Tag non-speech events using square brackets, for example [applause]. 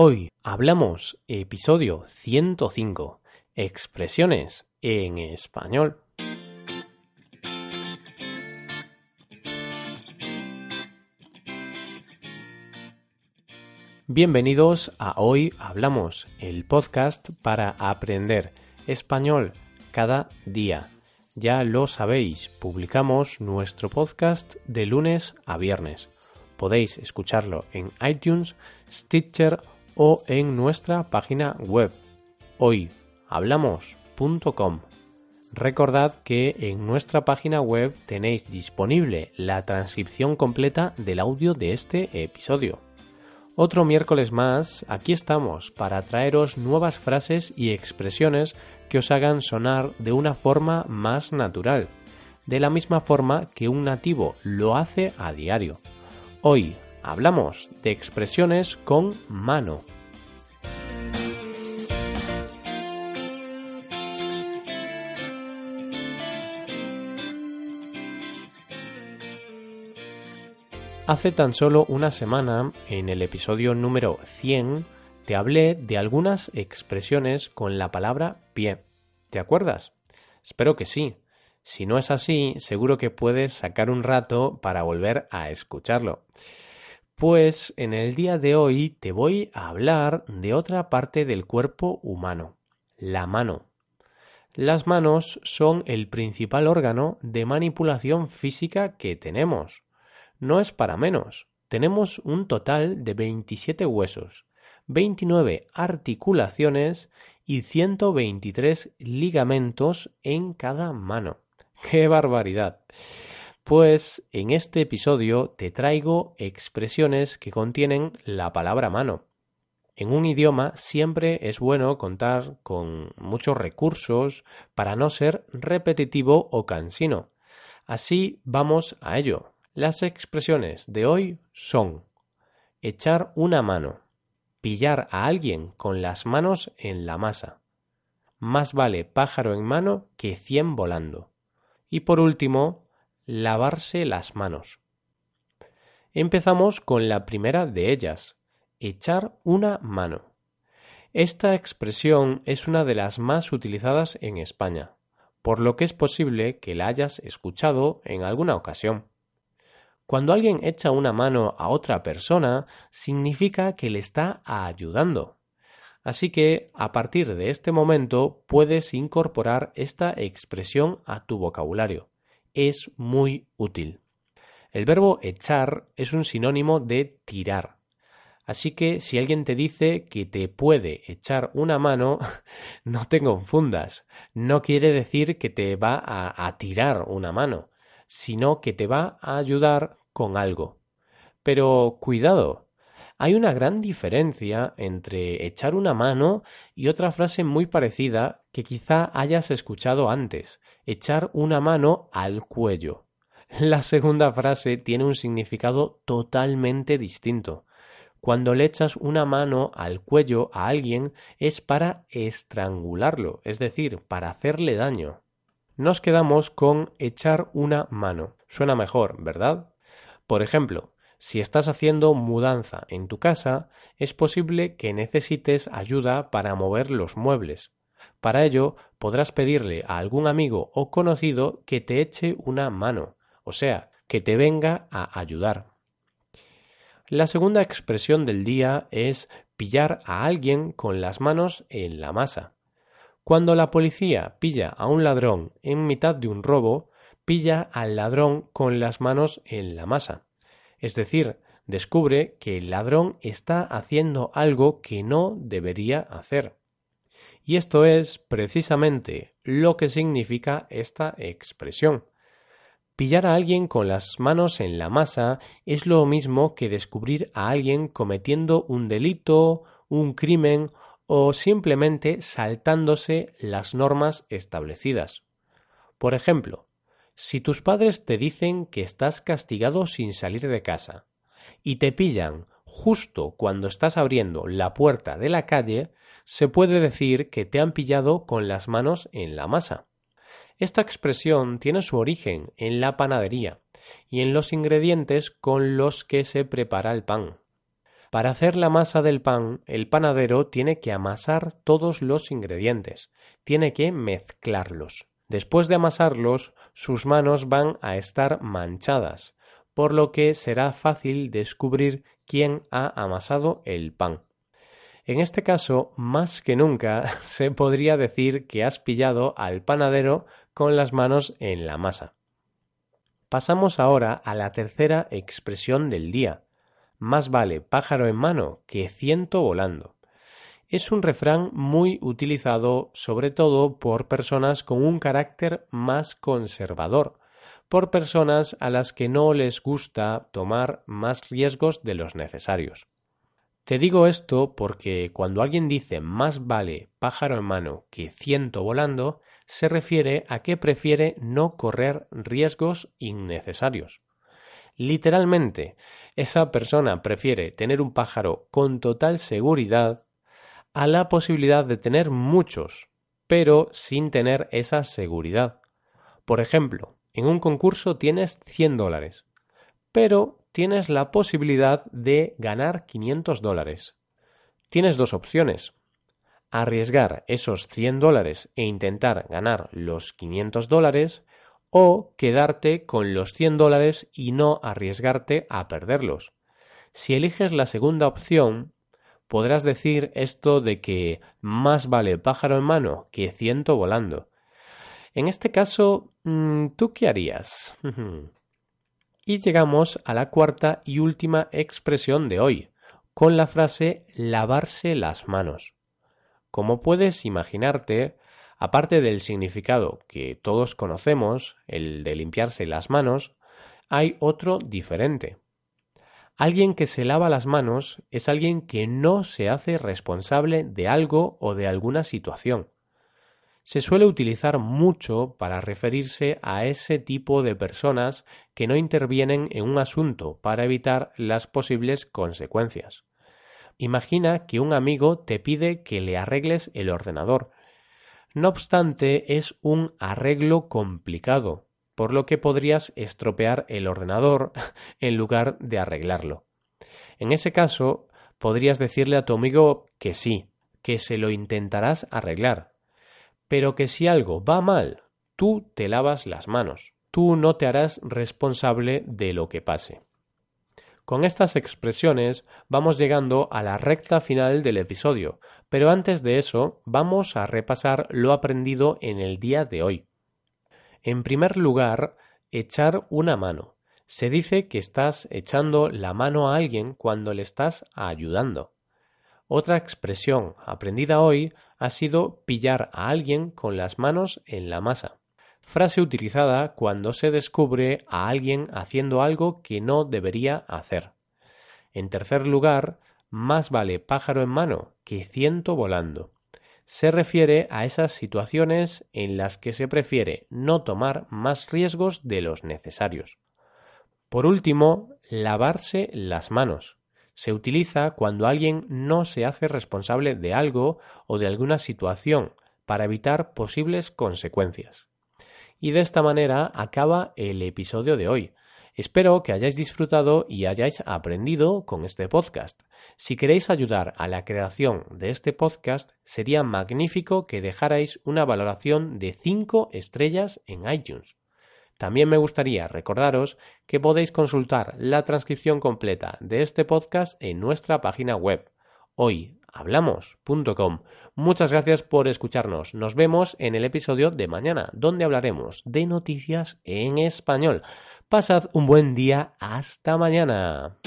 Hoy hablamos episodio 105, expresiones en español. Bienvenidos a Hoy Hablamos, el podcast para aprender español cada día. Ya lo sabéis, publicamos nuestro podcast de lunes a viernes. Podéis escucharlo en iTunes, Stitcher o en nuestra página web hoyhablamos.com. Recordad que en nuestra página web tenéis disponible la transcripción completa del audio de este episodio. Otro miércoles más, aquí estamos para traeros nuevas frases y expresiones que os hagan sonar de una forma más natural, de la misma forma que un nativo lo hace a diario. Hoy hablamos de expresiones con mano. Hace tan solo una semana, en el episodio número 100, te hablé de algunas expresiones con la palabra pie. ¿Te acuerdas? Espero que sí. Si no es así, seguro que puedes sacar un rato para volver a escucharlo. Pues en el día de hoy te voy a hablar de otra parte del cuerpo humano, la mano. Las manos son el principal órgano de manipulación física que tenemos no es para menos. Tenemos un total de 27 huesos, 29 articulaciones y 123 ligamentos en cada mano. ¡Qué barbaridad! Pues en este episodio te traigo expresiones que contienen la palabra mano. En un idioma siempre es bueno contar con muchos recursos para no ser repetitivo o cansino. Así vamos a ello. Las expresiones de hoy son echar una mano, pillar a alguien con las manos en la masa. Más vale pájaro en mano que cien volando. Y por último, lavarse las manos. Empezamos con la primera de ellas, echar una mano. Esta expresión es una de las más utilizadas en España, por lo que es posible que la hayas escuchado en alguna ocasión. Cuando alguien echa una mano a otra persona, significa que le está ayudando. Así que, a partir de este momento, puedes incorporar esta expresión a tu vocabulario. Es muy útil. El verbo echar es un sinónimo de tirar. Así que si alguien te dice que te puede echar una mano, [laughs] no te confundas. No quiere decir que te va a, a tirar una mano sino que te va a ayudar con algo. Pero cuidado, hay una gran diferencia entre echar una mano y otra frase muy parecida que quizá hayas escuchado antes, echar una mano al cuello. La segunda frase tiene un significado totalmente distinto. Cuando le echas una mano al cuello a alguien es para estrangularlo, es decir, para hacerle daño nos quedamos con echar una mano. Suena mejor, ¿verdad? Por ejemplo, si estás haciendo mudanza en tu casa, es posible que necesites ayuda para mover los muebles. Para ello, podrás pedirle a algún amigo o conocido que te eche una mano, o sea, que te venga a ayudar. La segunda expresión del día es pillar a alguien con las manos en la masa. Cuando la policía pilla a un ladrón en mitad de un robo, pilla al ladrón con las manos en la masa. Es decir, descubre que el ladrón está haciendo algo que no debería hacer. Y esto es precisamente lo que significa esta expresión. Pillar a alguien con las manos en la masa es lo mismo que descubrir a alguien cometiendo un delito, un crimen o simplemente saltándose las normas establecidas. Por ejemplo, si tus padres te dicen que estás castigado sin salir de casa y te pillan justo cuando estás abriendo la puerta de la calle, se puede decir que te han pillado con las manos en la masa. Esta expresión tiene su origen en la panadería y en los ingredientes con los que se prepara el pan. Para hacer la masa del pan, el panadero tiene que amasar todos los ingredientes, tiene que mezclarlos. Después de amasarlos, sus manos van a estar manchadas, por lo que será fácil descubrir quién ha amasado el pan. En este caso, más que nunca, [laughs] se podría decir que has pillado al panadero con las manos en la masa. Pasamos ahora a la tercera expresión del día. Más vale pájaro en mano que ciento volando. Es un refrán muy utilizado sobre todo por personas con un carácter más conservador, por personas a las que no les gusta tomar más riesgos de los necesarios. Te digo esto porque cuando alguien dice más vale pájaro en mano que ciento volando, se refiere a que prefiere no correr riesgos innecesarios. Literalmente, esa persona prefiere tener un pájaro con total seguridad a la posibilidad de tener muchos, pero sin tener esa seguridad. Por ejemplo, en un concurso tienes 100 dólares, pero tienes la posibilidad de ganar 500 dólares. Tienes dos opciones. Arriesgar esos 100 dólares e intentar ganar los 500 dólares o quedarte con los 100 dólares y no arriesgarte a perderlos. Si eliges la segunda opción, podrás decir esto de que más vale pájaro en mano que ciento volando. En este caso, mm, ¿tú qué harías? [laughs] Y llegamos a la cuarta y última expresión de hoy, con la frase lavarse las manos. Como puedes imaginarte, aparte del significado que todos conocemos, el de limpiarse las manos, hay otro diferente. Alguien que se lava las manos es alguien que no se hace responsable de algo o de alguna situación se suele utilizar mucho para referirse a ese tipo de personas que no intervienen en un asunto para evitar las posibles consecuencias. Imagina que un amigo te pide que le arregles el ordenador. No obstante, es un arreglo complicado, por lo que podrías estropear el ordenador [laughs] en lugar de arreglarlo. En ese caso, podrías decirle a tu amigo que sí, que se lo intentarás arreglar, pero que si algo va mal, tú te lavas las manos, tú no te harás responsable de lo que pase. Con estas expresiones vamos llegando a la recta final del episodio, pero antes de eso vamos a repasar lo aprendido en el día de hoy. En primer lugar, echar una mano. Se dice que estás echando la mano a alguien cuando le estás ayudando. Otra expresión aprendida hoy ha sido pillar a alguien con las manos en la masa. Frase utilizada cuando se descubre a alguien haciendo algo que no debería hacer. En tercer lugar, más vale pájaro en mano que ciento volando. Se refiere a esas situaciones en las que se prefiere no tomar más riesgos de los necesarios. Por último, lavarse las manos se utiliza cuando alguien no se hace responsable de algo o de alguna situación para evitar posibles consecuencias. Y de esta manera acaba el episodio de hoy. Espero que hayáis disfrutado y hayáis aprendido con este podcast. Si queréis ayudar a la creación de este podcast, sería magnífico que dejarais una valoración de 5 estrellas en iTunes. También me gustaría recordaros que podéis consultar la transcripción completa de este podcast en nuestra página web hoyhablamos.com. Muchas gracias por escucharnos. Nos vemos en el episodio de mañana, donde hablaremos de noticias en español. Pasad un buen día. Hasta mañana.